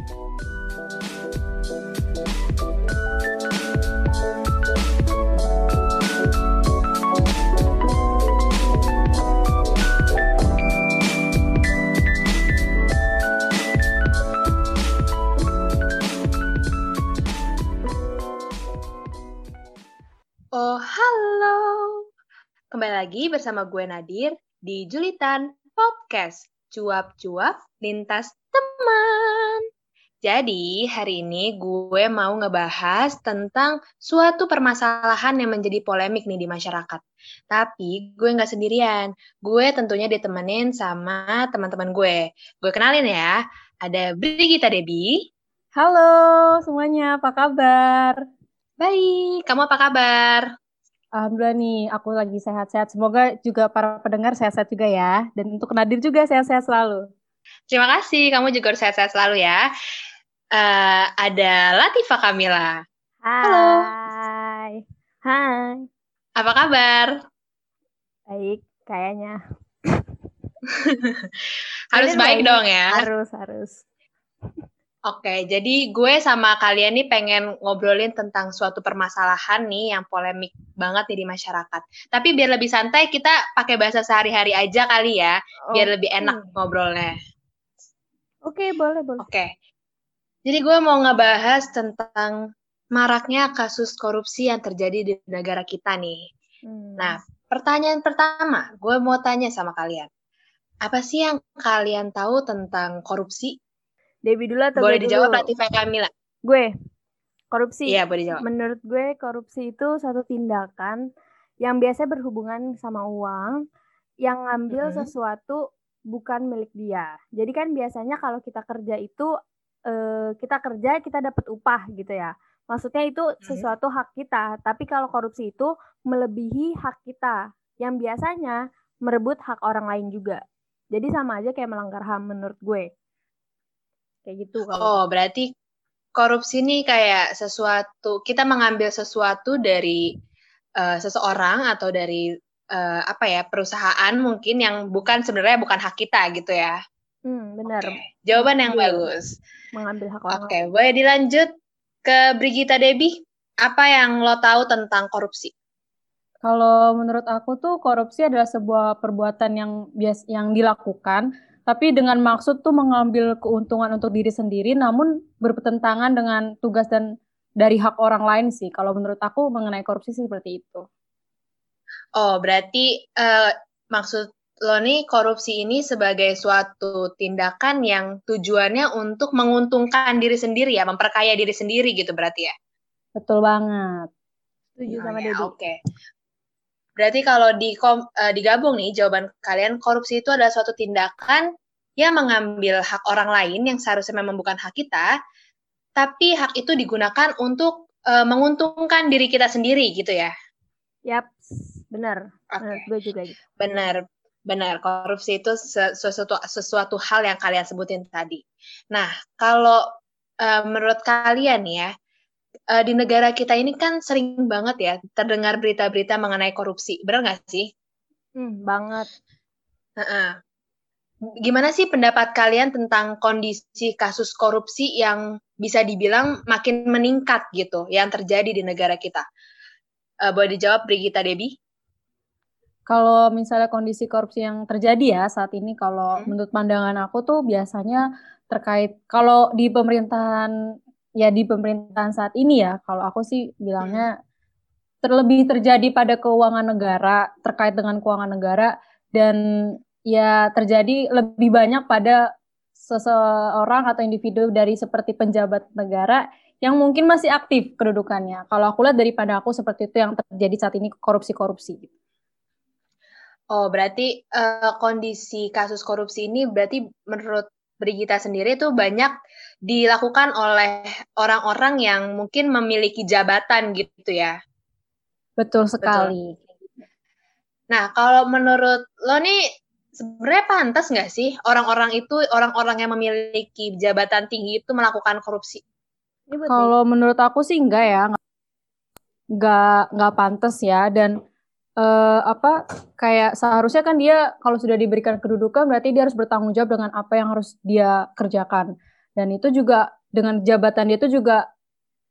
Oh, halo. Kembali lagi bersama gue Nadir di Julitan Podcast. Cuap-cuap lintas teman. Jadi, hari ini gue mau ngebahas tentang suatu permasalahan yang menjadi polemik nih di masyarakat. Tapi gue nggak sendirian. Gue tentunya ditemenin sama teman-teman gue. Gue kenalin ya. Ada Brigita Debi. Halo semuanya, apa kabar? Baik, kamu apa kabar? Alhamdulillah nih, aku lagi sehat-sehat. Semoga juga para pendengar sehat-sehat juga ya. Dan untuk Nadir juga sehat-sehat selalu. Terima kasih, kamu juga harus sehat-sehat selalu ya. Uh, ada Latifa Kamila. Halo. Hai. Hai. Apa kabar? Baik, kayaknya. harus baik, baik dong ya. Harus, harus. Oke, jadi gue sama kalian nih pengen ngobrolin tentang suatu permasalahan nih yang polemik banget nih di masyarakat. Tapi biar lebih santai, kita pakai bahasa sehari-hari aja kali ya, biar lebih enak ngobrolnya. Oke, boleh, boleh. Oke. Jadi gue mau ngebahas tentang maraknya kasus korupsi yang terjadi di negara kita nih. Hmm. Nah, pertanyaan pertama, gue mau tanya sama kalian. Apa sih yang kalian tahu tentang korupsi? Debbie dulu atau Boleh gue dijawab? Latifah Kamila. Gue. Korupsi. Iya, boleh dijawab. Menurut gue korupsi itu satu tindakan yang biasa berhubungan sama uang yang ngambil mm -hmm. sesuatu bukan milik dia. Jadi kan biasanya kalau kita kerja itu eh, kita kerja kita dapat upah gitu ya. Maksudnya itu sesuatu hak kita, tapi kalau korupsi itu melebihi hak kita yang biasanya merebut hak orang lain juga. Jadi sama aja kayak melanggar HAM menurut gue kayak gitu kalau oh berarti korupsi ini kayak sesuatu kita mengambil sesuatu dari uh, seseorang atau dari uh, apa ya perusahaan mungkin yang bukan sebenarnya bukan hak kita gitu ya hmm, benar okay. jawaban yang iya. bagus mengambil hak orang oke okay. boleh dilanjut ke Brigita Debi apa yang lo tahu tentang korupsi kalau menurut aku tuh korupsi adalah sebuah perbuatan yang bias yang dilakukan tapi dengan maksud tuh mengambil keuntungan untuk diri sendiri namun bertentangan dengan tugas dan dari hak orang lain sih kalau menurut aku mengenai korupsi sih seperti itu oh berarti uh, maksud lo nih korupsi ini sebagai suatu tindakan yang tujuannya untuk menguntungkan diri sendiri ya memperkaya diri sendiri gitu berarti ya betul banget setuju oh, sama ya, oke okay. Berarti kalau di uh, digabung nih jawaban kalian korupsi itu adalah suatu tindakan yang mengambil hak orang lain yang seharusnya memang bukan hak kita, tapi hak itu digunakan untuk uh, menguntungkan diri kita sendiri gitu ya. Yap, benar. Okay. gue juga gitu. Benar, benar. Korupsi itu sesuatu sesuatu hal yang kalian sebutin tadi. Nah, kalau uh, menurut kalian ya, uh, di negara kita ini kan sering banget ya terdengar berita-berita mengenai korupsi, benar nggak sih? Hmm, banget. Uh -uh. Gimana sih pendapat kalian tentang kondisi kasus korupsi yang bisa dibilang makin meningkat gitu, yang terjadi di negara kita? Uh, boleh dijawab Brigita Debi? Kalau misalnya kondisi korupsi yang terjadi ya saat ini, kalau hmm. menurut pandangan aku tuh biasanya terkait kalau di pemerintahan ya di pemerintahan saat ini ya, kalau aku sih bilangnya hmm. terlebih terjadi pada keuangan negara, terkait dengan keuangan negara dan ya terjadi lebih banyak pada seseorang atau individu dari seperti penjabat negara yang mungkin masih aktif kedudukannya. Kalau aku lihat daripada aku seperti itu yang terjadi saat ini korupsi-korupsi. Oh, berarti uh, kondisi kasus korupsi ini berarti menurut Brigita sendiri itu banyak dilakukan oleh orang-orang yang mungkin memiliki jabatan gitu ya. Betul sekali. Betul. Nah, kalau menurut lo nih sebenarnya pantas nggak sih orang-orang itu orang-orang yang memiliki jabatan tinggi itu melakukan korupsi? Kalau menurut aku sih enggak ya, nggak nggak pantas ya dan uh, apa kayak seharusnya kan dia kalau sudah diberikan kedudukan berarti dia harus bertanggung jawab dengan apa yang harus dia kerjakan. Dan itu juga dengan jabatan dia itu juga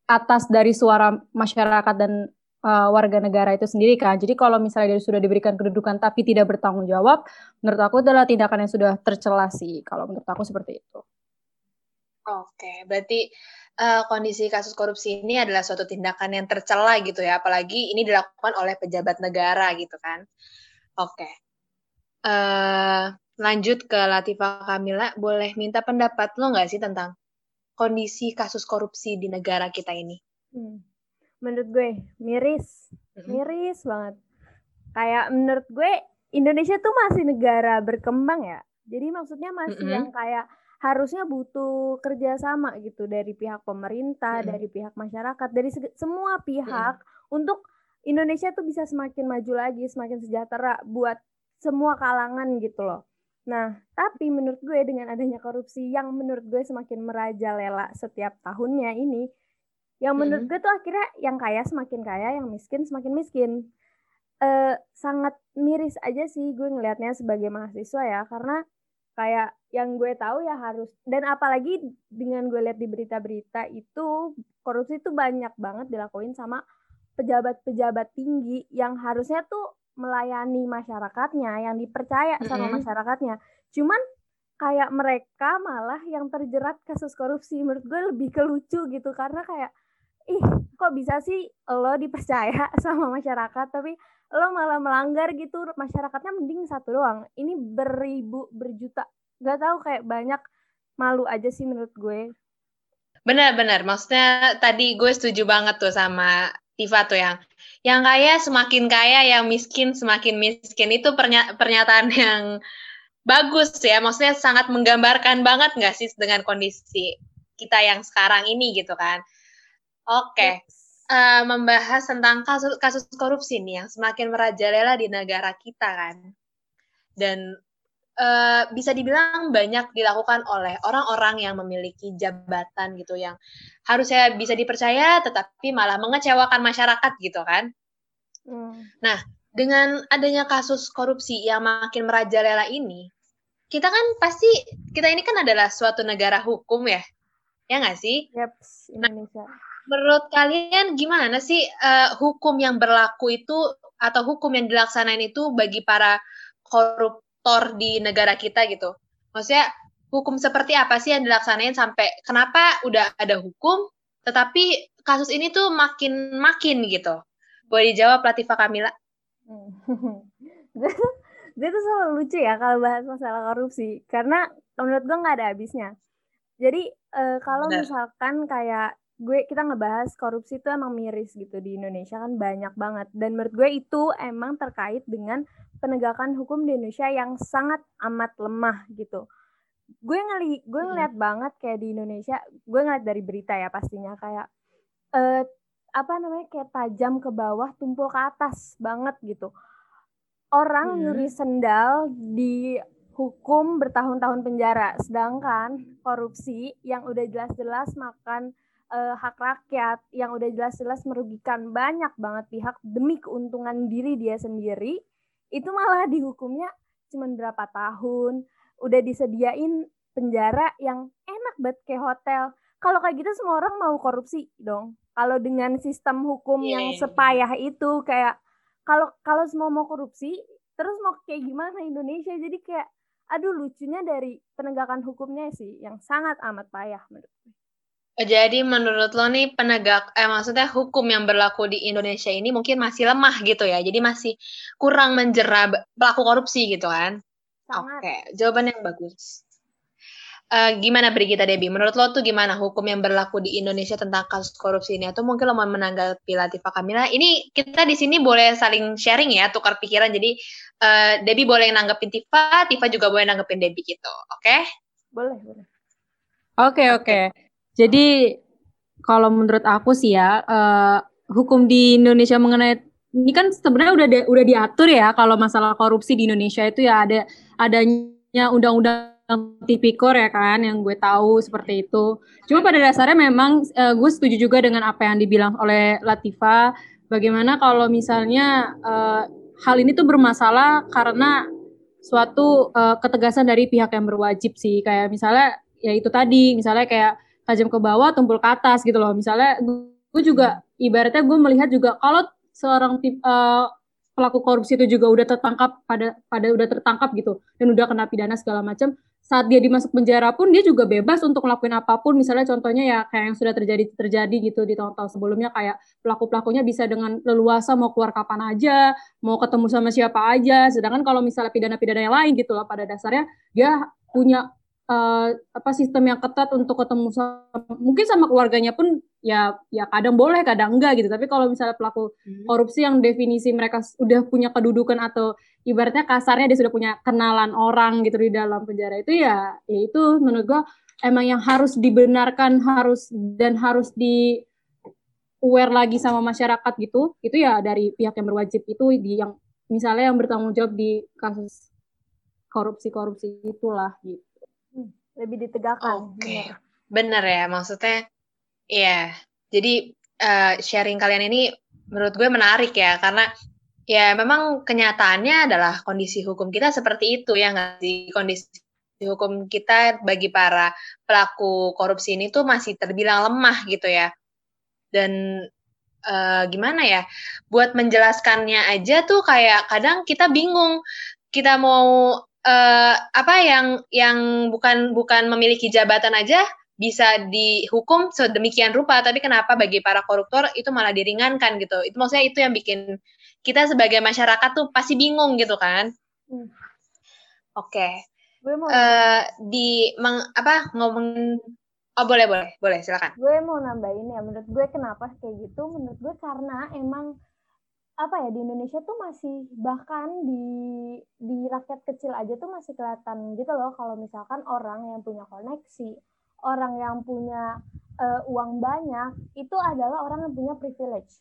atas dari suara masyarakat dan uh, warga negara itu sendiri kan. Jadi kalau misalnya dia sudah diberikan kedudukan tapi tidak bertanggung jawab, menurut aku adalah tindakan yang sudah tercela sih. Kalau menurut aku seperti itu. Oke, berarti uh, kondisi kasus korupsi ini adalah suatu tindakan yang tercela gitu ya, apalagi ini dilakukan oleh pejabat negara gitu kan. Oke, uh, lanjut ke Latifa Kamila, boleh minta pendapat lo nggak sih tentang kondisi kasus korupsi di negara kita ini? Hmm. Menurut gue miris, miris banget. Kayak menurut gue Indonesia tuh masih negara berkembang ya. Jadi maksudnya masih mm-hmm. yang kayak harusnya butuh kerjasama gitu dari pihak pemerintah, mm-hmm. dari pihak masyarakat, dari semua pihak mm-hmm. untuk Indonesia tuh bisa semakin maju lagi, semakin sejahtera buat semua kalangan gitu loh. Nah, tapi menurut gue dengan adanya korupsi yang menurut gue semakin merajalela setiap tahunnya ini, yang menurut hmm. gue tuh akhirnya yang kaya semakin kaya, yang miskin semakin miskin. Eh, sangat miris aja sih gue ngelihatnya sebagai mahasiswa ya, karena kayak yang gue tahu ya harus dan apalagi dengan gue lihat di berita-berita itu korupsi itu banyak banget dilakuin sama pejabat-pejabat tinggi yang harusnya tuh melayani masyarakatnya, yang dipercaya sama mm -hmm. masyarakatnya. Cuman kayak mereka malah yang terjerat kasus korupsi. Menurut gue lebih kelucu gitu karena kayak ih kok bisa sih lo dipercaya sama masyarakat tapi lo malah melanggar gitu masyarakatnya mending satu doang ini beribu berjuta gak tahu kayak banyak malu aja sih menurut gue benar-benar maksudnya tadi gue setuju banget tuh sama Tifa tuh yang yang kaya semakin kaya, yang miskin semakin miskin. Itu pernya pernyataan yang bagus ya. Maksudnya sangat menggambarkan banget nggak sih dengan kondisi kita yang sekarang ini gitu kan. Oke. Okay. Uh, eh, membahas tentang kasus kasus korupsi nih yang semakin merajalela di negara kita kan. Dan uh, bisa dibilang banyak dilakukan oleh orang-orang yang memiliki jabatan gitu yang harusnya bisa dipercaya tetapi malah mengecewakan masyarakat gitu kan. Hmm. Nah, dengan adanya kasus korupsi yang makin merajalela ini, kita kan pasti kita ini kan adalah suatu negara hukum ya. Ya nggak sih? Yep, Indonesia. Nah, menurut kalian gimana sih uh, hukum yang berlaku itu atau hukum yang dilaksanain itu bagi para korup aktor di negara kita gitu. Maksudnya hukum seperti apa sih yang dilaksanain sampai kenapa udah ada hukum tetapi kasus ini tuh makin makin gitu. Boleh dijawab Latifa Kamila? gue tuh selalu lucu ya kalau bahas masalah korupsi karena menurut gue nggak ada habisnya. Jadi uh, kalau misalkan kayak gue kita ngebahas korupsi itu emang miris gitu di Indonesia kan banyak banget dan menurut gue itu emang terkait dengan penegakan hukum di Indonesia yang sangat amat lemah gitu. Gue ngeli gue ngeliat hmm. banget kayak di Indonesia, gue ngeliat dari berita ya pastinya kayak eh apa namanya kayak tajam ke bawah, tumpul ke atas banget gitu. Orang hmm. nyuri sendal di hukum bertahun-tahun penjara, sedangkan korupsi yang udah jelas-jelas makan uh, hak rakyat yang udah jelas-jelas merugikan banyak banget pihak demi keuntungan diri dia sendiri itu malah dihukumnya cuma berapa tahun udah disediain penjara yang enak banget kayak hotel kalau kayak gitu semua orang mau korupsi dong kalau dengan sistem hukum yeah. yang iya, iya. sepayah itu kayak kalau kalau semua mau korupsi terus mau kayak gimana Indonesia jadi kayak aduh lucunya dari penegakan hukumnya sih yang sangat amat payah menurut jadi menurut lo nih penegak, eh maksudnya hukum yang berlaku di Indonesia ini mungkin masih lemah gitu ya, jadi masih kurang menjera pelaku korupsi gitu kan? Oke, okay. jawaban yang bagus. Uh, gimana Brigita Debi? Menurut lo tuh gimana hukum yang berlaku di Indonesia tentang kasus korupsi ini? Atau mungkin lo mau menanggapi Latifah Kamila? Ini kita di sini boleh saling sharing ya, tukar pikiran. Jadi uh, Debi boleh nanggepin Tifa, Tifa juga boleh nanggepin Debi gitu. Oke? Okay? Boleh, boleh. Oke, okay, oke. Okay. Jadi kalau menurut aku sih ya uh, hukum di Indonesia mengenai ini kan sebenarnya udah di, udah diatur ya kalau masalah korupsi di Indonesia itu ya ada adanya undang-undang tipikor ya kan yang gue tahu seperti itu. Cuma pada dasarnya memang uh, gue setuju juga dengan apa yang dibilang oleh Latifa. Bagaimana kalau misalnya uh, hal ini tuh bermasalah karena suatu uh, ketegasan dari pihak yang berwajib sih. Kayak misalnya ya itu tadi misalnya kayak tajam ke bawah tumpul ke atas gitu loh. Misalnya gue juga ibaratnya gue melihat juga kalau seorang uh, pelaku korupsi itu juga udah tertangkap pada pada udah tertangkap gitu dan udah kena pidana segala macam saat dia dimasuk penjara pun dia juga bebas untuk ngelakuin apa pun. Misalnya contohnya ya kayak yang sudah terjadi terjadi gitu di tahun-tahun sebelumnya kayak pelaku pelakunya bisa dengan leluasa mau keluar kapan aja mau ketemu sama siapa aja. Sedangkan kalau misalnya pidana-pidana yang lain gitu loh pada dasarnya dia punya uh, apa sistem yang ketat untuk ketemu sama mungkin sama keluarganya pun ya ya kadang boleh kadang enggak gitu tapi kalau misalnya pelaku hmm. korupsi yang definisi mereka sudah punya kedudukan atau ibaratnya kasarnya dia sudah punya kenalan orang gitu di dalam penjara itu ya ya itu menurut gua emang yang harus dibenarkan harus dan harus di aware lagi sama masyarakat gitu itu ya dari pihak yang berwajib itu di yang misalnya yang bertanggung jawab di kasus korupsi-korupsi itulah gitu lebih ditegakkan. Oke, okay. bener. ya maksudnya, ya. Jadi uh, sharing kalian ini menurut gue menarik ya karena ya memang kenyataannya adalah kondisi hukum kita seperti itu ya nggak sih kondisi hukum kita bagi para pelaku korupsi ini tuh masih terbilang lemah gitu ya dan uh, gimana ya buat menjelaskannya aja tuh kayak kadang kita bingung kita mau uh, apa yang yang bukan bukan memiliki jabatan aja bisa dihukum sedemikian rupa. Tapi kenapa bagi para koruptor itu malah diringankan gitu? Itu maksudnya itu yang bikin kita sebagai masyarakat tuh pasti bingung gitu kan? Hmm. oke. Okay. uh, di meng, apa ngomong oh boleh boleh boleh silakan. Gue mau nambahin ya menurut gue kenapa kayak gitu? Menurut gue karena emang apa ya di Indonesia tuh masih bahkan di di rakyat kecil aja tuh masih kelihatan gitu loh kalau misalkan orang yang punya koneksi, orang yang punya uh, uang banyak itu adalah orang yang punya privilege.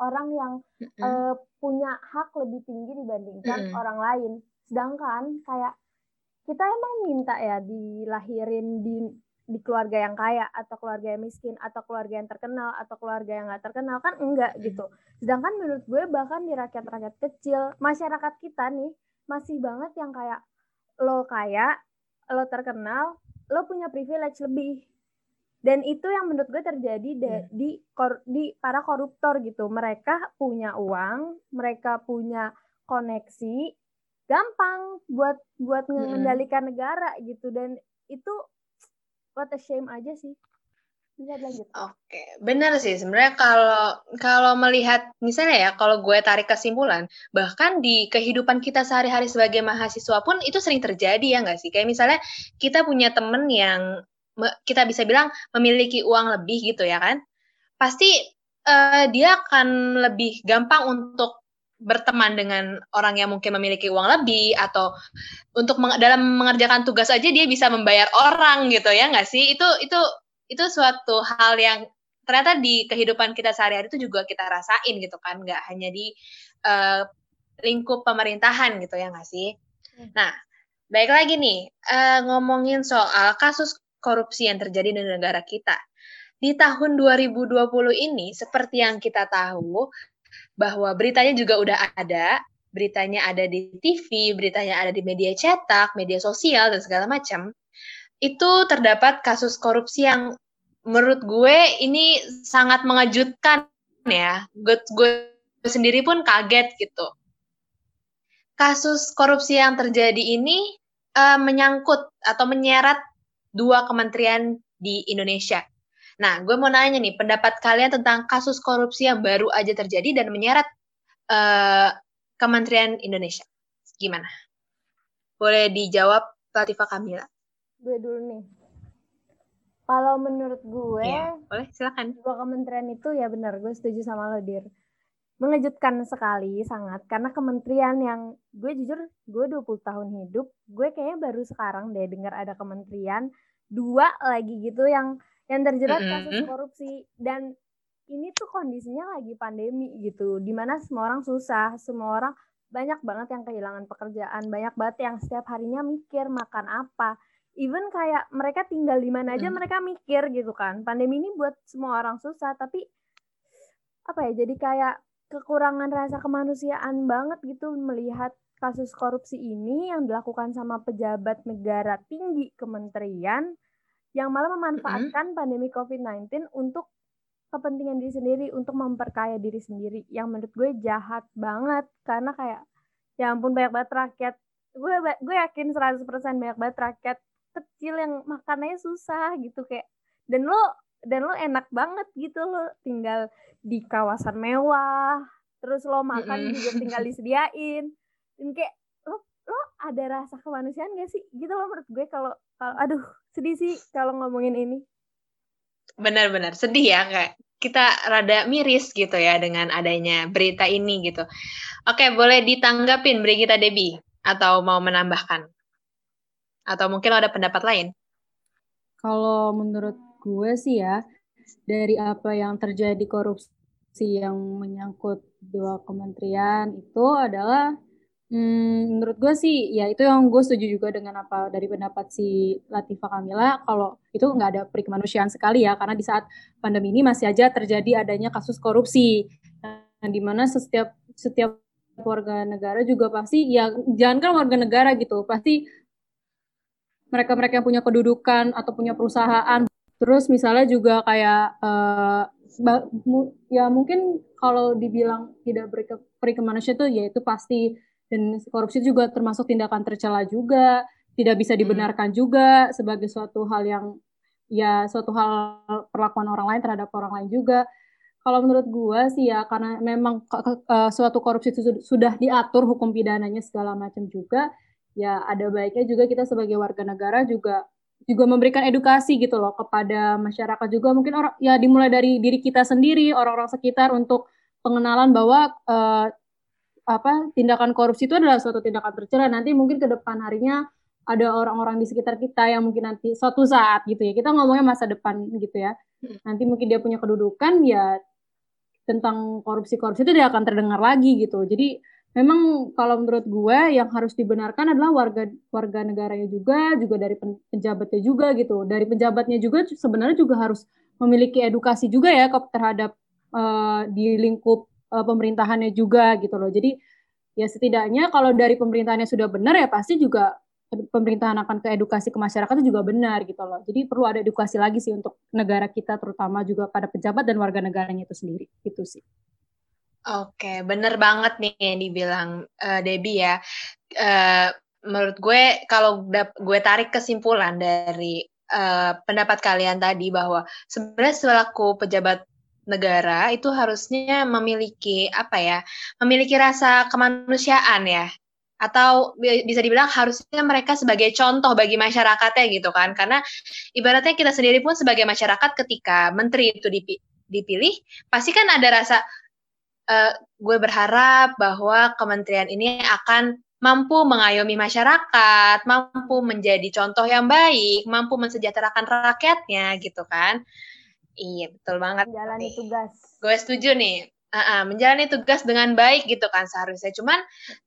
Orang yang mm-hmm. uh, punya hak lebih tinggi dibandingkan mm-hmm. orang lain. Sedangkan kayak kita emang minta ya dilahirin di di keluarga yang kaya atau keluarga yang miskin atau keluarga yang terkenal atau keluarga yang nggak terkenal kan enggak hmm. gitu. Sedangkan menurut gue bahkan di rakyat-rakyat kecil masyarakat kita nih masih banget yang kayak lo kaya, lo terkenal, lo punya privilege lebih. Dan itu yang menurut gue terjadi de, hmm. di kor, di para koruptor gitu. Mereka punya uang, mereka punya koneksi, gampang buat buat hmm. mengendalikan negara gitu dan itu what a shame aja sih bisa lanjut. Oke, okay. benar sih sebenarnya kalau kalau melihat misalnya ya kalau gue tarik kesimpulan bahkan di kehidupan kita sehari-hari sebagai mahasiswa pun itu sering terjadi ya nggak sih kayak misalnya kita punya temen yang kita bisa bilang memiliki uang lebih gitu ya kan pasti uh, dia akan lebih gampang untuk berteman dengan orang yang mungkin memiliki uang lebih atau untuk meng dalam mengerjakan tugas aja dia bisa membayar orang gitu ya nggak sih? Itu itu itu suatu hal yang ternyata di kehidupan kita sehari-hari itu juga kita rasain gitu kan nggak hanya di uh, lingkup pemerintahan gitu ya nggak sih? Hmm. nah baik lagi nih uh, ngomongin soal kasus korupsi yang terjadi di negara kita. Di tahun 2020 ini seperti yang kita tahu bahwa beritanya juga udah ada, beritanya ada di TV, beritanya ada di media cetak, media sosial dan segala macam. Itu terdapat kasus korupsi yang menurut gue ini sangat mengejutkan ya. Gue, gue sendiri pun kaget gitu. Kasus korupsi yang terjadi ini uh, menyangkut atau menyeret dua kementerian di Indonesia, Nah, gue mau nanya nih, pendapat kalian tentang kasus korupsi yang baru aja terjadi dan menyeret uh, Kementerian Indonesia. Gimana? Boleh dijawab Latifah Kamila. Gue dulu nih. Kalau menurut gue, ya, boleh silakan. Dua kementerian itu ya benar, gue setuju sama lo, Dir. Mengejutkan sekali sangat karena kementerian yang gue jujur gue 20 tahun hidup, gue kayaknya baru sekarang deh dengar ada kementerian dua lagi gitu yang yang terjerat mm -hmm. kasus korupsi. Dan ini tuh kondisinya lagi pandemi gitu. Di mana semua orang susah. Semua orang banyak banget yang kehilangan pekerjaan. Banyak banget yang setiap harinya mikir makan apa. Even kayak mereka tinggal di mana aja mm. mereka mikir gitu kan. Pandemi ini buat semua orang susah. Tapi apa ya jadi kayak kekurangan rasa kemanusiaan banget gitu melihat kasus korupsi ini yang dilakukan sama pejabat negara tinggi kementerian yang malah memanfaatkan mm-hmm. pandemi COVID-19 untuk kepentingan diri sendiri untuk memperkaya diri sendiri yang menurut gue jahat banget karena kayak ya ampun banyak banget rakyat gue gue yakin 100% banyak banget rakyat kecil yang makanannya susah gitu kayak dan lo dan lo enak banget gitu lo tinggal di kawasan mewah terus lo makan mm -hmm. juga tinggal disediain dan kayak lo lo ada rasa kemanusiaan gak sih gitu lo menurut gue kalau kalau aduh sedih sih kalau ngomongin ini benar-benar sedih ya kayak kita rada miris gitu ya dengan adanya berita ini gitu. Oke, boleh ditanggapin Brigita Debi atau mau menambahkan? Atau mungkin ada pendapat lain? Kalau menurut gue sih ya, dari apa yang terjadi korupsi yang menyangkut dua kementerian itu adalah Hmm, menurut gue sih ya itu yang gue setuju juga dengan apa dari pendapat si Latifah Kamila. Kalau itu nggak ada peri kemanusiaan sekali ya karena di saat pandemi ini masih aja terjadi adanya kasus korupsi. Nah, di mana setiap setiap warga negara juga pasti ya jangan kan warga negara gitu pasti mereka-mereka yang punya kedudukan atau punya perusahaan. Terus misalnya juga kayak uh, ya mungkin kalau dibilang tidak beri, peri kemanusiaan itu ya itu pasti dan korupsi juga termasuk tindakan tercela juga tidak bisa hmm. dibenarkan hmm. juga sebagai suatu hal yang ya suatu hal perlakuan orang lain terhadap orang lain juga kalau menurut gue sih ya karena memang uh, suatu korupsi itu sudah diatur hukum pidananya segala macam juga ya ada baiknya juga kita sebagai warga negara juga juga memberikan edukasi gitu loh kepada masyarakat juga mungkin orang ya dimulai dari diri kita sendiri orang-orang sekitar untuk pengenalan bahwa uh, apa tindakan korupsi itu adalah suatu tindakan tercela nanti mungkin ke depan harinya ada orang-orang di sekitar kita yang mungkin nanti suatu saat gitu ya kita ngomongnya masa depan gitu ya. Hmm. nanti mungkin dia punya kedudukan ya tentang korupsi-korupsi itu dia akan terdengar lagi gitu. Jadi memang kalau menurut gue yang harus dibenarkan adalah warga warga negaranya juga juga dari penjabatnya juga gitu. Dari penjabatnya juga sebenarnya juga harus memiliki edukasi juga ya terhadap uh, di lingkup uh, pemerintahannya juga gitu loh. Jadi ya setidaknya kalau dari pemerintahannya sudah benar ya pasti juga pemerintahan akan ke edukasi ke masyarakat itu juga benar gitu loh. Jadi perlu ada edukasi lagi sih untuk negara kita terutama juga pada pejabat dan warga negaranya itu sendiri gitu sih. Oke, bener banget nih yang dibilang uh, Debbie ya. Uh, menurut gue kalau gue tarik kesimpulan dari uh, pendapat kalian tadi bahwa sebenarnya selaku pejabat negara itu harusnya memiliki apa ya memiliki rasa kemanusiaan ya atau bisa dibilang harusnya mereka sebagai contoh bagi masyarakatnya gitu kan karena ibaratnya kita sendiri pun sebagai masyarakat ketika menteri itu dipilih pasti kan ada rasa uh, gue berharap bahwa kementerian ini akan mampu mengayomi masyarakat, mampu menjadi contoh yang baik, mampu mensejahterakan rakyatnya gitu kan. Iya, betul banget. Menjalani tugas. Gue setuju nih. Uh, uh, menjalani tugas dengan baik gitu kan seharusnya. Cuman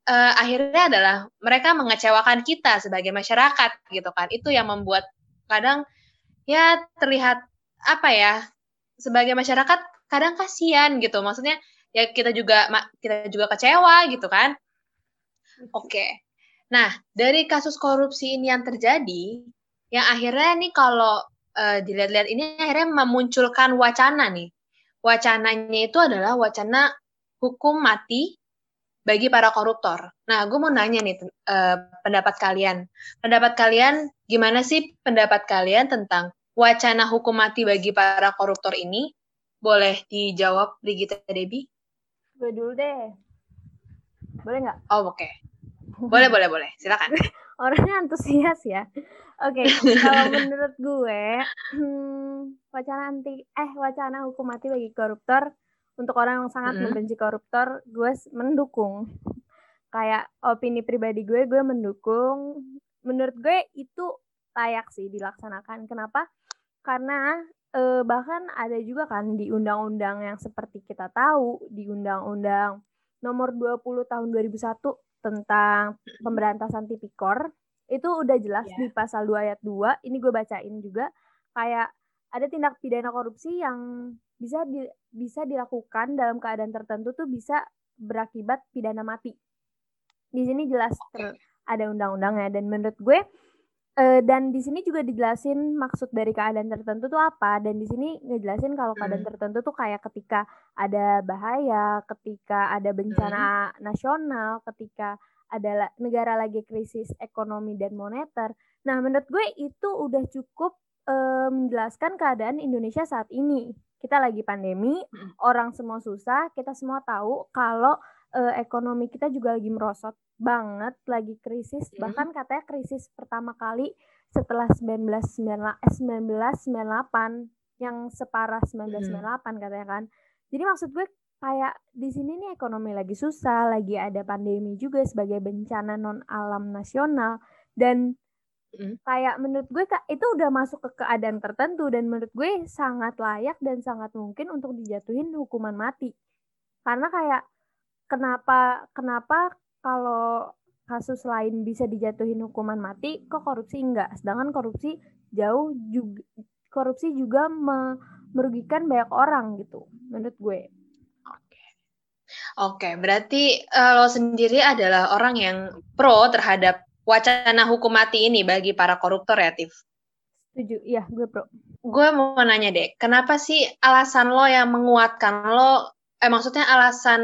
uh, akhirnya adalah mereka mengecewakan kita sebagai masyarakat gitu kan. Itu yang membuat kadang ya terlihat apa ya sebagai masyarakat kadang kasihan gitu. Maksudnya ya kita juga kita juga kecewa gitu kan. Oke. Okay. Nah, dari kasus korupsi ini yang terjadi, yang akhirnya nih kalau uh, dilihat-lihat ini akhirnya memunculkan wacana nih. Wacananya itu adalah wacana hukum mati bagi para koruptor. Nah, gue mau nanya nih uh, pendapat kalian. Pendapat kalian gimana sih pendapat kalian tentang wacana hukum mati bagi para koruptor ini? Boleh dijawab Brigita Debi? Gue dulu deh. Boleh nggak? Oh, oke. Okay. Boleh, boleh, boleh. Silakan. Orangnya antusias ya. Oke, okay, kalau menurut gue, hmm, wacana anti eh wacana hukum mati bagi koruptor untuk orang yang sangat mm membenci koruptor, gue mendukung. Kayak opini pribadi gue, gue mendukung. Menurut gue itu layak sih dilaksanakan. Kenapa? Karena eh, bahkan ada juga kan di undang-undang yang seperti kita tahu di undang-undang nomor 20 tahun 2001 tentang pemberantasan tipikor itu udah jelas yeah. di pasal 2 ayat 2 ini gue bacain juga kayak ada tindak pidana korupsi yang bisa di, bisa dilakukan dalam keadaan tertentu tuh bisa berakibat pidana mati di sini jelas okay. ada undang-undangnya dan menurut gue uh, dan di sini juga dijelasin maksud dari keadaan tertentu tuh apa dan di sini ngejelasin kalau keadaan hmm. tertentu tuh kayak ketika ada bahaya, ketika ada bencana hmm. nasional, ketika ada negara lagi krisis ekonomi dan moneter. Nah, menurut gue itu udah cukup uh, menjelaskan keadaan Indonesia saat ini. Kita lagi pandemi, hmm. orang semua susah, kita semua tahu kalau uh, ekonomi kita juga lagi merosot banget, lagi krisis. Hmm. Bahkan katanya krisis pertama kali setelah 1998 eh, yang separah 1998 hmm. katanya kan. Jadi maksud gue kayak di sini nih ekonomi lagi susah, lagi ada pandemi juga sebagai bencana non alam nasional dan mm. kayak menurut gue kak itu udah masuk ke keadaan tertentu dan menurut gue sangat layak dan sangat mungkin untuk dijatuhin hukuman mati karena kayak kenapa kenapa kalau kasus lain bisa dijatuhin hukuman mati kok korupsi enggak? Sedangkan korupsi jauh juga korupsi juga me, merugikan banyak orang gitu menurut gue. Oke. Oke berarti uh, lo sendiri adalah orang yang pro terhadap wacana hukum mati ini bagi para koruptor ya Tif setuju. Iya gue pro. Gue mau nanya deh kenapa sih alasan lo yang menguatkan? Lo eh maksudnya alasan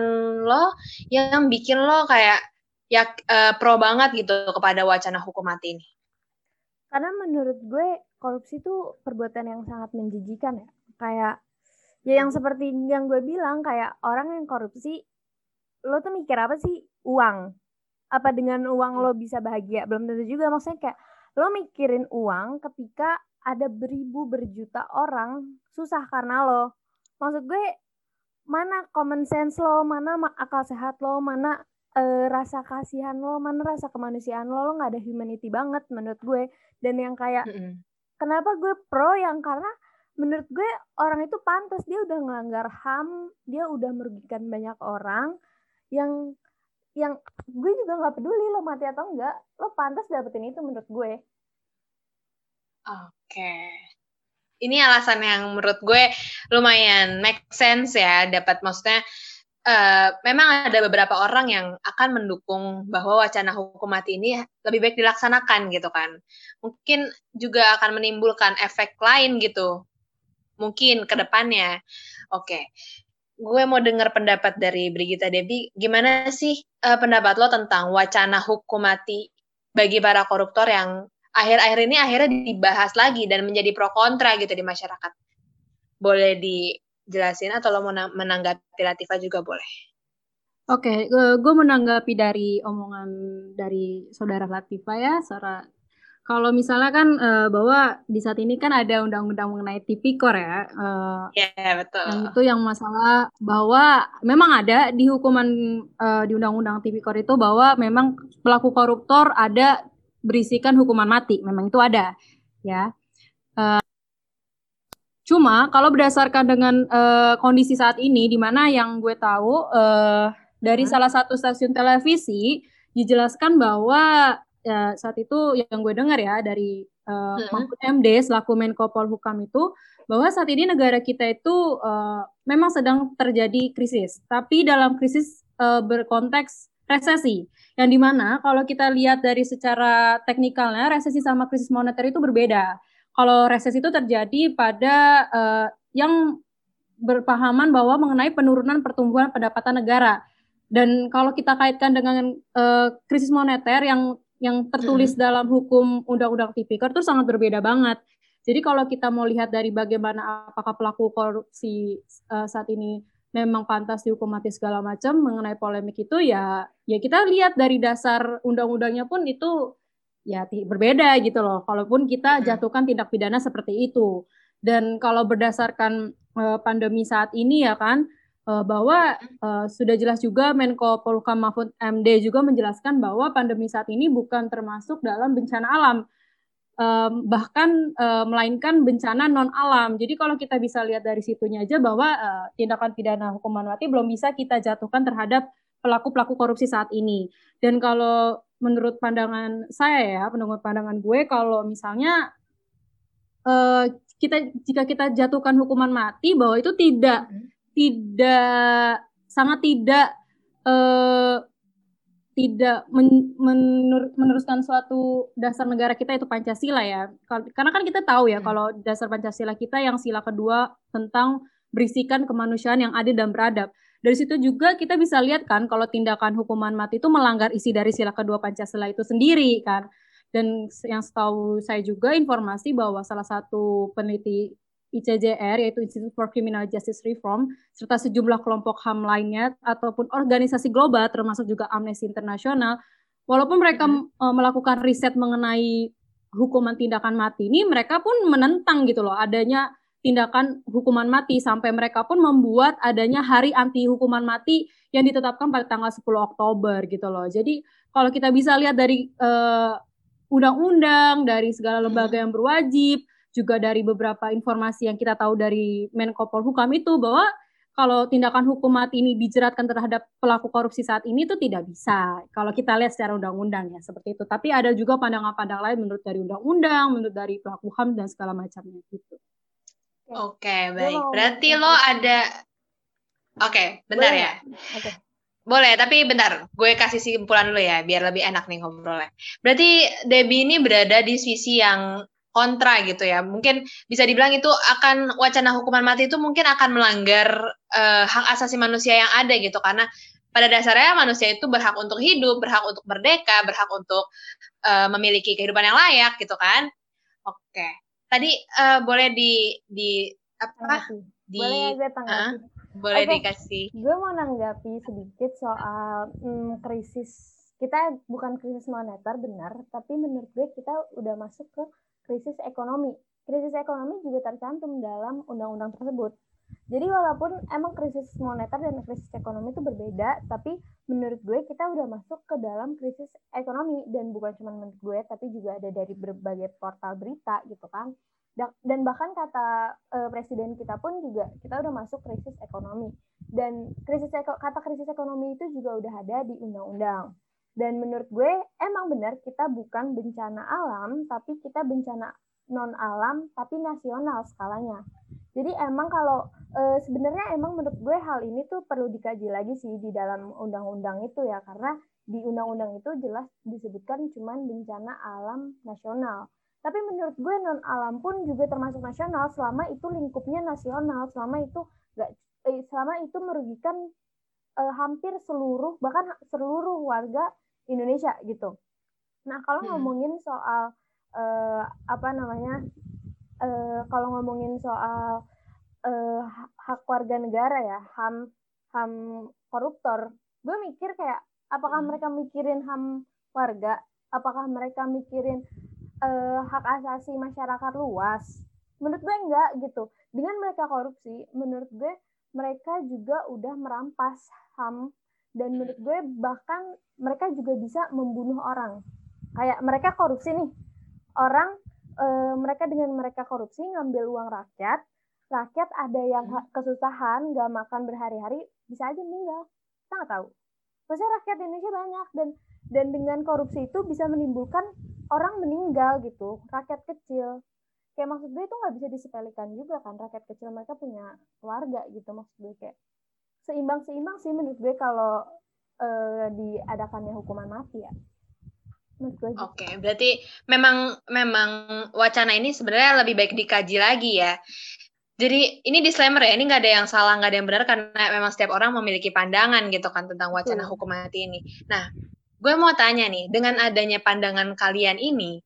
lo yang bikin lo kayak ya uh, pro banget gitu kepada wacana hukum mati ini? Karena menurut gue korupsi itu perbuatan yang sangat menjijikan ya. Kayak ya yang seperti yang gue bilang kayak orang yang korupsi lo tuh mikir apa sih uang? Apa dengan uang lo bisa bahagia? Belum tentu juga maksudnya kayak lo mikirin uang ketika ada beribu berjuta orang susah karena lo. Maksud gue mana common sense lo, mana akal sehat lo, mana uh, rasa kasihan lo, mana rasa kemanusiaan lo, lo nggak ada humanity banget menurut gue. Dan yang kayak, mm -hmm. kenapa gue pro yang karena menurut gue orang itu pantas dia udah ngelanggar ham, dia udah merugikan banyak orang, yang yang gue juga nggak peduli lo mati atau enggak, lo pantas dapetin itu menurut gue. Oke. Okay ini alasan yang menurut gue lumayan make sense ya dapat maksudnya uh, memang ada beberapa orang yang akan mendukung bahwa wacana hukum mati ini lebih baik dilaksanakan gitu kan. Mungkin juga akan menimbulkan efek lain gitu. Mungkin ke depannya. Oke. Okay. gue mau dengar pendapat dari Brigita Devi. Gimana sih uh, pendapat lo tentang wacana hukum mati bagi para koruptor yang akhir-akhir ini akhirnya dibahas lagi dan menjadi pro kontra gitu di masyarakat. Boleh dijelasin atau lo mau menanggapi Latifa juga boleh. Oke, okay, gue menanggapi dari omongan dari saudara Latifa ya, saudara. Kalau misalnya kan uh, bahwa di saat ini kan ada undang-undang mengenai tipikor ya. Uh, yeah, betul. Yang itu yang masalah bahwa memang ada di hukuman uh, di undang-undang tipikor itu bahwa memang pelaku koruptor ada berisikan hukuman mati. Memang itu ada, ya. Uh, cuma kalau berdasarkan dengan uh, kondisi saat ini, di mana yang gue tahu uh, dari hmm. salah satu stasiun televisi dijelaskan bahwa ya, saat itu yang gue dengar ya dari uh, hmm. Mahfud MD selaku Menko Polhukam itu bahwa saat ini negara kita itu uh, memang sedang terjadi krisis, tapi dalam krisis uh, berkonteks resesi. Yang di mana kalau kita lihat dari secara teknikalnya, resesi sama krisis moneter itu berbeda. Kalau resesi itu terjadi pada uh, yang berpahaman bahwa mengenai penurunan pertumbuhan pendapatan negara. Dan kalau kita kaitkan dengan uh, krisis moneter yang yang tertulis hmm. dalam hukum Undang-Undang Tipikor itu sangat berbeda banget. Jadi kalau kita mau lihat dari bagaimana apakah pelaku korupsi uh, saat ini memang pantas dihukum mati segala macam mengenai polemik itu ya ya kita lihat dari dasar undang-undangnya pun itu ya berbeda gitu loh. Kalaupun kita jatuhkan tindak pidana seperti itu. Dan kalau berdasarkan uh, pandemi saat ini ya kan uh, bahwa uh, sudah jelas juga Menko Polhukam Mahfud MD juga menjelaskan bahwa pandemi saat ini bukan termasuk dalam bencana alam um, bahkan uh, melainkan bencana non alam. Jadi kalau kita bisa lihat dari situnya aja bahwa uh, tindakan pidana hukuman mati belum bisa kita jatuhkan terhadap pelaku-pelaku korupsi saat ini. Dan kalau menurut pandangan saya ya, menurut pandangan gue kalau misalnya uh, kita jika kita jatuhkan hukuman mati bahwa itu tidak hmm. tidak sangat tidak uh, tidak men menur meneruskan suatu dasar negara kita itu Pancasila ya. Karena kan kita tahu ya hmm. kalau dasar Pancasila kita yang sila kedua tentang berisikan kemanusiaan yang adil dan beradab. Dari situ juga kita bisa lihat kan kalau tindakan hukuman mati itu melanggar isi dari sila kedua Pancasila itu sendiri kan. Dan yang setahu saya juga informasi bahwa salah satu peneliti ICJR yaitu Institute for Criminal Justice Reform serta sejumlah kelompok HAM lainnya ataupun organisasi global termasuk juga Amnesty International walaupun mereka hmm. melakukan riset mengenai hukuman tindakan mati ini mereka pun menentang gitu loh adanya tindakan hukuman mati sampai mereka pun membuat adanya hari anti hukuman mati yang ditetapkan pada tanggal 10 Oktober gitu loh. Jadi kalau kita bisa lihat dari eh, undang-undang, dari segala lembaga yang berwajib, juga dari beberapa informasi yang kita tahu dari Menko Polhukam itu bahwa kalau tindakan hukum mati ini dijeratkan terhadap pelaku korupsi saat ini itu tidak bisa. Kalau kita lihat secara undang-undang ya seperti itu. Tapi ada juga pandangan-pandangan lain menurut dari undang-undang, menurut dari pelaku HAM dan segala macamnya gitu. Oke, okay, baik. Berarti lo ada Oke, okay, bentar Boleh. ya. Oke. Okay. Boleh, tapi bentar. Gue kasih kesimpulan dulu ya, biar lebih enak nih ngobrolnya. Berarti Debbie ini berada di sisi yang kontra gitu ya. Mungkin bisa dibilang itu akan wacana hukuman mati itu mungkin akan melanggar uh, hak asasi manusia yang ada gitu karena pada dasarnya manusia itu berhak untuk hidup, berhak untuk merdeka, berhak untuk uh, memiliki kehidupan yang layak gitu kan. Oke. Tadi uh, boleh di di apa? Di boleh ya Uh, boleh okay. dikasih. Gue mau nanggapi sedikit soal hmm, krisis kita bukan krisis moneter benar, tapi menurut gue kita udah masuk ke krisis ekonomi. Krisis ekonomi juga tercantum dalam undang-undang tersebut. Jadi walaupun emang krisis moneter dan krisis ekonomi itu berbeda, tapi menurut gue kita udah masuk ke dalam krisis ekonomi dan bukan cuma menurut gue, tapi juga ada dari berbagai portal berita gitu kan. Dan bahkan kata uh, presiden kita pun juga kita udah masuk krisis ekonomi. Dan krisis kata krisis ekonomi itu juga udah ada di undang-undang. Dan menurut gue emang benar kita bukan bencana alam, tapi kita bencana non alam tapi nasional skalanya. Jadi emang kalau e, sebenarnya emang menurut gue hal ini tuh perlu dikaji lagi sih di dalam undang-undang itu ya karena di undang-undang itu jelas disebutkan cuman bencana alam nasional. Tapi menurut gue non alam pun juga termasuk nasional selama itu lingkupnya nasional, selama itu gak, eh, selama itu merugikan eh, hampir seluruh bahkan seluruh warga Indonesia gitu. Nah kalau hmm. ngomongin soal uh, apa namanya, uh, kalau ngomongin soal uh, hak warga negara ya, ham ham koruptor, gue mikir kayak apakah hmm. mereka mikirin ham warga, apakah mereka mikirin uh, hak asasi masyarakat luas? Menurut gue enggak gitu. Dengan mereka korupsi, menurut gue mereka juga udah merampas ham dan menurut gue bahkan mereka juga bisa membunuh orang. Kayak mereka korupsi nih. Orang e, mereka dengan mereka korupsi ngambil uang rakyat rakyat ada yang hmm. kesusahan nggak makan berhari-hari bisa aja meninggal. Kita nggak tahu. Maksudnya rakyat Indonesia banyak dan dan dengan korupsi itu bisa menimbulkan orang meninggal gitu rakyat kecil. Kayak maksud gue itu nggak bisa disepelekan juga kan rakyat kecil mereka punya keluarga gitu maksud gue kayak seimbang-seimbang sih menurut gue kalau uh, diadakannya hukuman mati ya. Gitu. Oke, okay, berarti memang memang wacana ini sebenarnya lebih baik dikaji lagi ya. Jadi ini disclaimer ya, ini nggak ada yang salah, nggak ada yang benar karena memang setiap orang memiliki pandangan gitu kan tentang wacana hmm. hukum mati ini. Nah, gue mau tanya nih, dengan adanya pandangan kalian ini,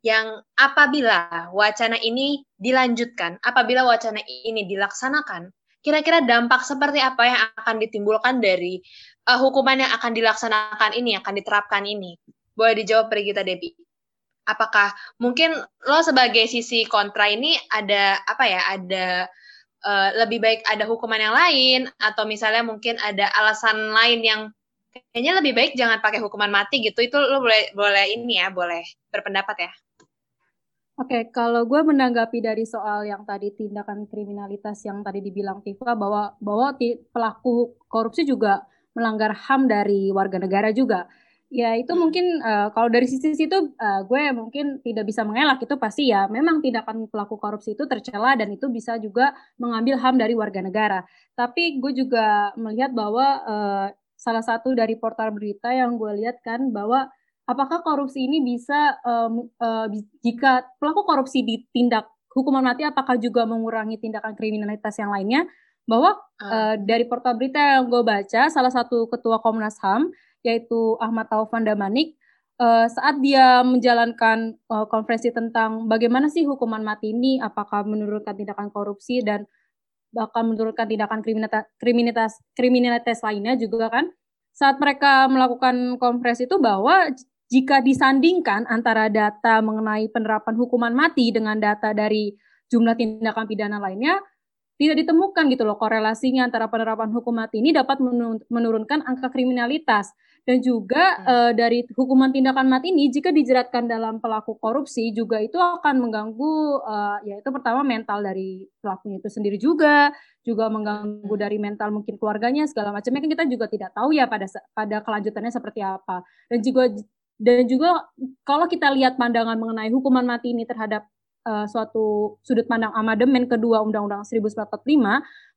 yang apabila wacana ini dilanjutkan, apabila wacana ini dilaksanakan, kira-kira dampak seperti apa yang akan ditimbulkan dari uh, hukuman yang akan dilaksanakan ini, akan diterapkan ini? Boleh dijawab kita Debbie. Apakah mungkin lo sebagai sisi kontra ini ada apa ya? Ada uh, lebih baik ada hukuman yang lain atau misalnya mungkin ada alasan lain yang kayaknya lebih baik jangan pakai hukuman mati gitu. Itu lo boleh boleh ini ya, boleh berpendapat ya. Oke, kalau gue menanggapi dari soal yang tadi tindakan kriminalitas yang tadi dibilang Tifa bahwa bahwa pelaku korupsi juga melanggar HAM dari warga negara juga. Ya itu mungkin uh, kalau dari sisi situ uh, gue mungkin tidak bisa mengelak itu pasti ya memang tindakan pelaku korupsi itu tercela dan itu bisa juga mengambil HAM dari warga negara. Tapi gue juga melihat bahwa uh, salah satu dari portal berita yang gue lihat kan bahwa apakah korupsi ini bisa um, uh, jika pelaku korupsi ditindak hukuman mati apakah juga mengurangi tindakan kriminalitas yang lainnya bahwa uh. Uh, dari portal berita yang gue baca salah satu ketua Komnas HAM yaitu Ahmad Taufan Damanik uh, saat dia menjalankan uh, konferensi tentang bagaimana sih hukuman mati ini, apakah menurunkan tindakan korupsi dan bahkan menurunkan tindakan kriminalitas, kriminalitas kriminalitas lainnya juga kan. Saat mereka melakukan konferensi itu bahwa jika disandingkan antara data mengenai penerapan hukuman mati dengan data dari jumlah tindakan pidana lainnya, tidak ditemukan gitu loh korelasinya antara penerapan hukum mati ini dapat menurunkan angka kriminalitas dan juga hmm. uh, dari hukuman tindakan mati ini jika dijeratkan dalam pelaku korupsi juga itu akan mengganggu uh, ya itu pertama mental dari pelakunya itu sendiri juga juga mengganggu hmm. dari mental mungkin keluarganya segala macamnya kan kita juga tidak tahu ya pada pada kelanjutannya seperti apa dan juga dan juga kalau kita lihat pandangan mengenai hukuman mati ini terhadap uh, suatu sudut pandang amandemen kedua Undang-Undang 1945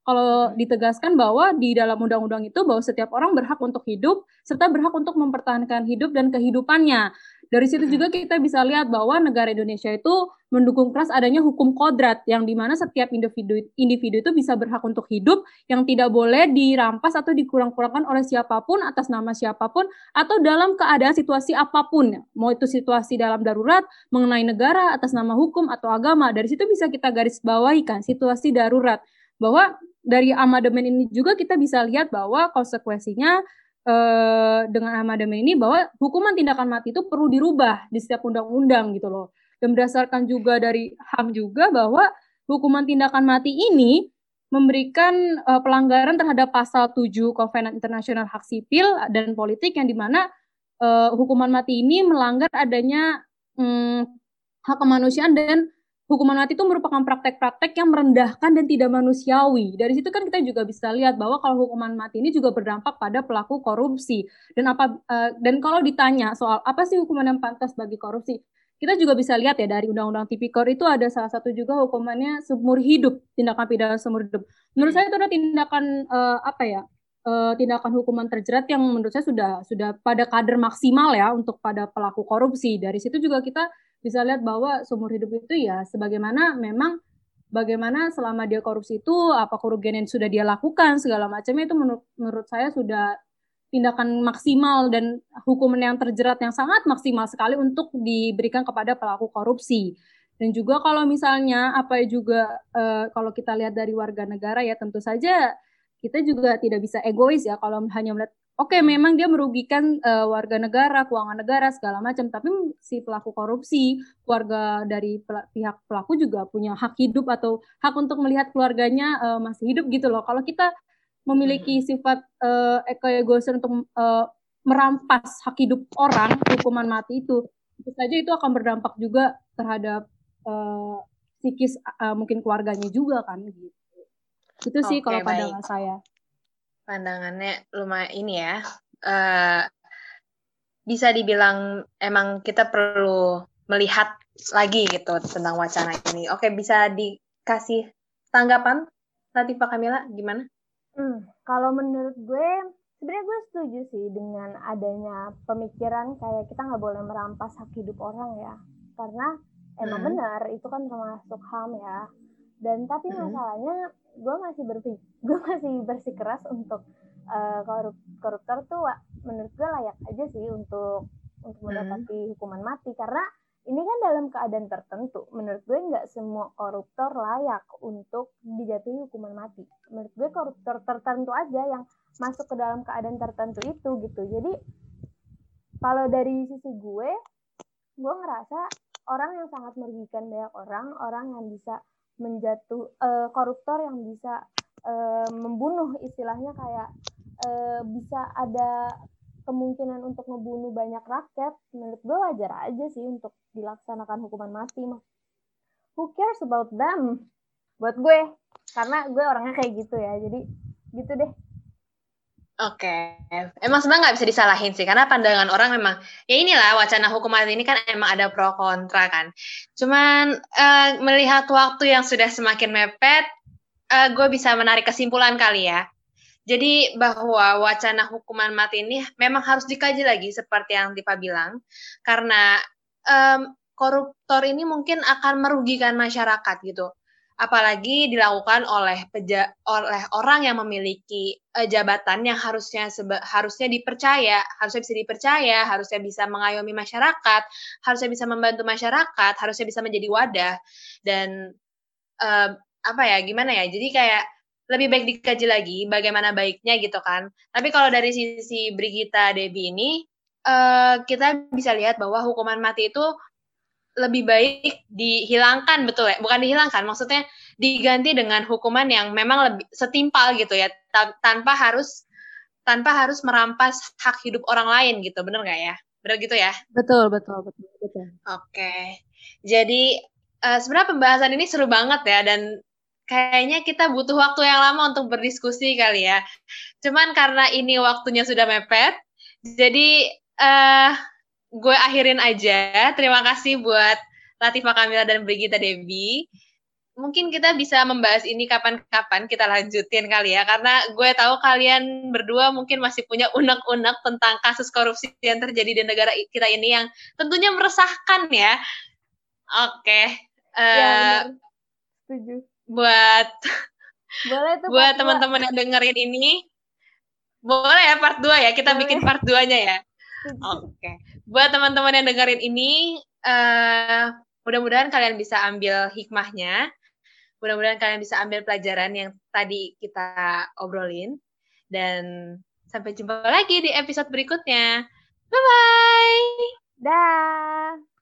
kalau ditegaskan bahwa di dalam undang-undang itu bahwa setiap orang berhak untuk hidup serta berhak untuk mempertahankan hidup dan kehidupannya. Dari situ juga kita bisa lihat bahwa negara Indonesia itu mendukung keras adanya hukum kodrat yang di mana setiap individu individu itu bisa berhak untuk hidup yang tidak boleh dirampas atau dikurang-kurangkan oleh siapa pun atas nama siapa pun atau dalam keadaan situasi apa pun. Mau itu situasi dalam darurat mengenai negara atas nama hukum atau agama. Dari situ bisa kita garis bawahi kan situasi darurat. Bahwa dari amandemen ini juga kita bisa lihat bahwa konsekuensinya eh, dengan amandemen ini bahwa hukuman tindakan mati itu perlu dirubah di setiap undang-undang gitu loh. Dan berdasarkan juga dari HAM juga bahwa hukuman tindakan mati ini memberikan uh, pelanggaran terhadap pasal 7 Konvensi Internasional Hak Sipil dan Politik yang di mana uh, hukuman mati ini melanggar adanya um, hak kemanusiaan dan hukuman mati itu merupakan praktek-praktek yang merendahkan dan tidak manusiawi. Dari situ kan kita juga bisa lihat bahwa kalau hukuman mati ini juga berdampak pada pelaku korupsi. Dan apa uh, dan kalau ditanya soal apa sih hukuman yang pantas bagi korupsi, kita juga bisa lihat ya dari Undang-Undang Tipikor itu ada salah satu juga hukumannya seumur hidup, tindakan pidana seumur hidup. Menurut saya itu ada tindakan uh, apa ya? Uh, tindakan hukuman terjerat yang menurut saya sudah sudah pada kader maksimal ya untuk pada pelaku korupsi. Dari situ juga kita bisa lihat bahwa seumur hidup itu ya sebagaimana memang bagaimana selama dia korupsi itu apa kerugian yang sudah dia lakukan segala macamnya itu menurut menurut saya sudah tindakan maksimal dan hukuman yang terjerat yang sangat maksimal sekali untuk diberikan kepada pelaku korupsi. Dan juga kalau misalnya apa juga uh, kalau kita lihat dari warga negara ya tentu saja kita juga tidak bisa egois ya kalau hanya melihat oke okay, memang dia merugikan uh, warga negara, keuangan negara segala macam, tapi si pelaku korupsi, keluarga dari pel pihak pelaku juga punya hak hidup atau hak untuk melihat keluarganya uh, masih hidup gitu loh. Kalau kita memiliki sifat uh, egoisan untuk uh, merampas hak hidup orang, hukuman mati itu, itu saja itu akan berdampak juga terhadap uh, psikis uh, mungkin keluarganya juga kan gitu. Itu sih okay, kalau pandangan saya pandangannya lumayan ini ya. Uh, bisa dibilang emang kita perlu melihat lagi gitu tentang wacana ini. Oke, bisa dikasih tanggapan Latifah Kamila gimana? Hmm, kalau menurut gue sebenarnya gue setuju sih dengan adanya pemikiran kayak kita nggak boleh merampas hak hidup orang ya karena emang hmm. benar itu kan termasuk ham ya dan tapi hmm. masalahnya gue masih berpikir gue masih bersikeras untuk uh, korup koruptor tuh menurut gue layak aja sih untuk untuk hmm. mendapati hmm. hukuman mati karena ini kan dalam keadaan tertentu menurut gue nggak semua koruptor layak untuk dijatuhi hukuman mati menurut gue koruptor tertentu aja yang masuk ke dalam keadaan tertentu itu gitu jadi kalau dari sisi gue gue ngerasa orang yang sangat merugikan banyak orang orang yang bisa menjatuh uh, koruptor yang bisa uh, membunuh istilahnya kayak uh, bisa ada kemungkinan untuk membunuh banyak rakyat menurut gue wajar aja sih untuk dilaksanakan hukuman mati mah who cares about them? Buat gue. Karena gue orangnya kayak gitu ya jadi gitu deh Oke, emang sebenarnya nggak bisa disalahin sih, karena pandangan orang memang ya inilah wacana hukuman ini kan emang ada pro kontra kan. Cuman uh, melihat waktu yang sudah semakin mepet, uh, gue bisa menarik kesimpulan kali ya. Jadi bahwa wacana hukuman mati ini memang harus dikaji lagi seperti yang Tifa bilang, karena um, koruptor ini mungkin akan merugikan masyarakat gitu. Apalagi dilakukan oleh peja oleh orang yang memiliki uh, jabatan yang harusnya harusnya dipercaya, harusnya bisa dipercaya, harusnya bisa mengayomi masyarakat, harusnya bisa membantu masyarakat, harusnya bisa menjadi wadah dan uh, apa ya gimana ya? Jadi kayak lebih baik dikaji lagi bagaimana baiknya gitu kan. Tapi kalau dari sisi Brigita Debbie ini uh, kita bisa lihat bahwa hukuman mati itu lebih baik dihilangkan betul ya, bukan dihilangkan, maksudnya diganti dengan hukuman yang memang lebih setimpal gitu ya, tanpa harus tanpa harus merampas hak hidup orang lain gitu, bener nggak ya? Bener gitu ya? Betul, betul, betul, betul. Oke, jadi uh, sebenarnya pembahasan ini seru banget ya dan kayaknya kita butuh waktu yang lama untuk berdiskusi kali ya. Cuman karena ini waktunya sudah mepet, jadi uh, gue akhirin aja. Terima kasih buat Latifa Kamila dan Brigita Devi. Mungkin kita bisa membahas ini kapan-kapan kita lanjutin kali ya, karena gue tahu kalian berdua mungkin masih punya unek-unek tentang kasus korupsi yang terjadi di negara kita ini yang tentunya meresahkan ya. Oke. Okay. Uh, ya, Setuju buat boleh tuh buat teman-teman yang dengerin ini boleh ya part 2 ya kita boleh. bikin part 2-nya ya oke okay. Buat teman-teman yang dengerin ini uh, mudah-mudahan kalian bisa ambil hikmahnya. Mudah-mudahan kalian bisa ambil pelajaran yang tadi kita obrolin. Dan sampai jumpa lagi di episode berikutnya. Bye bye dah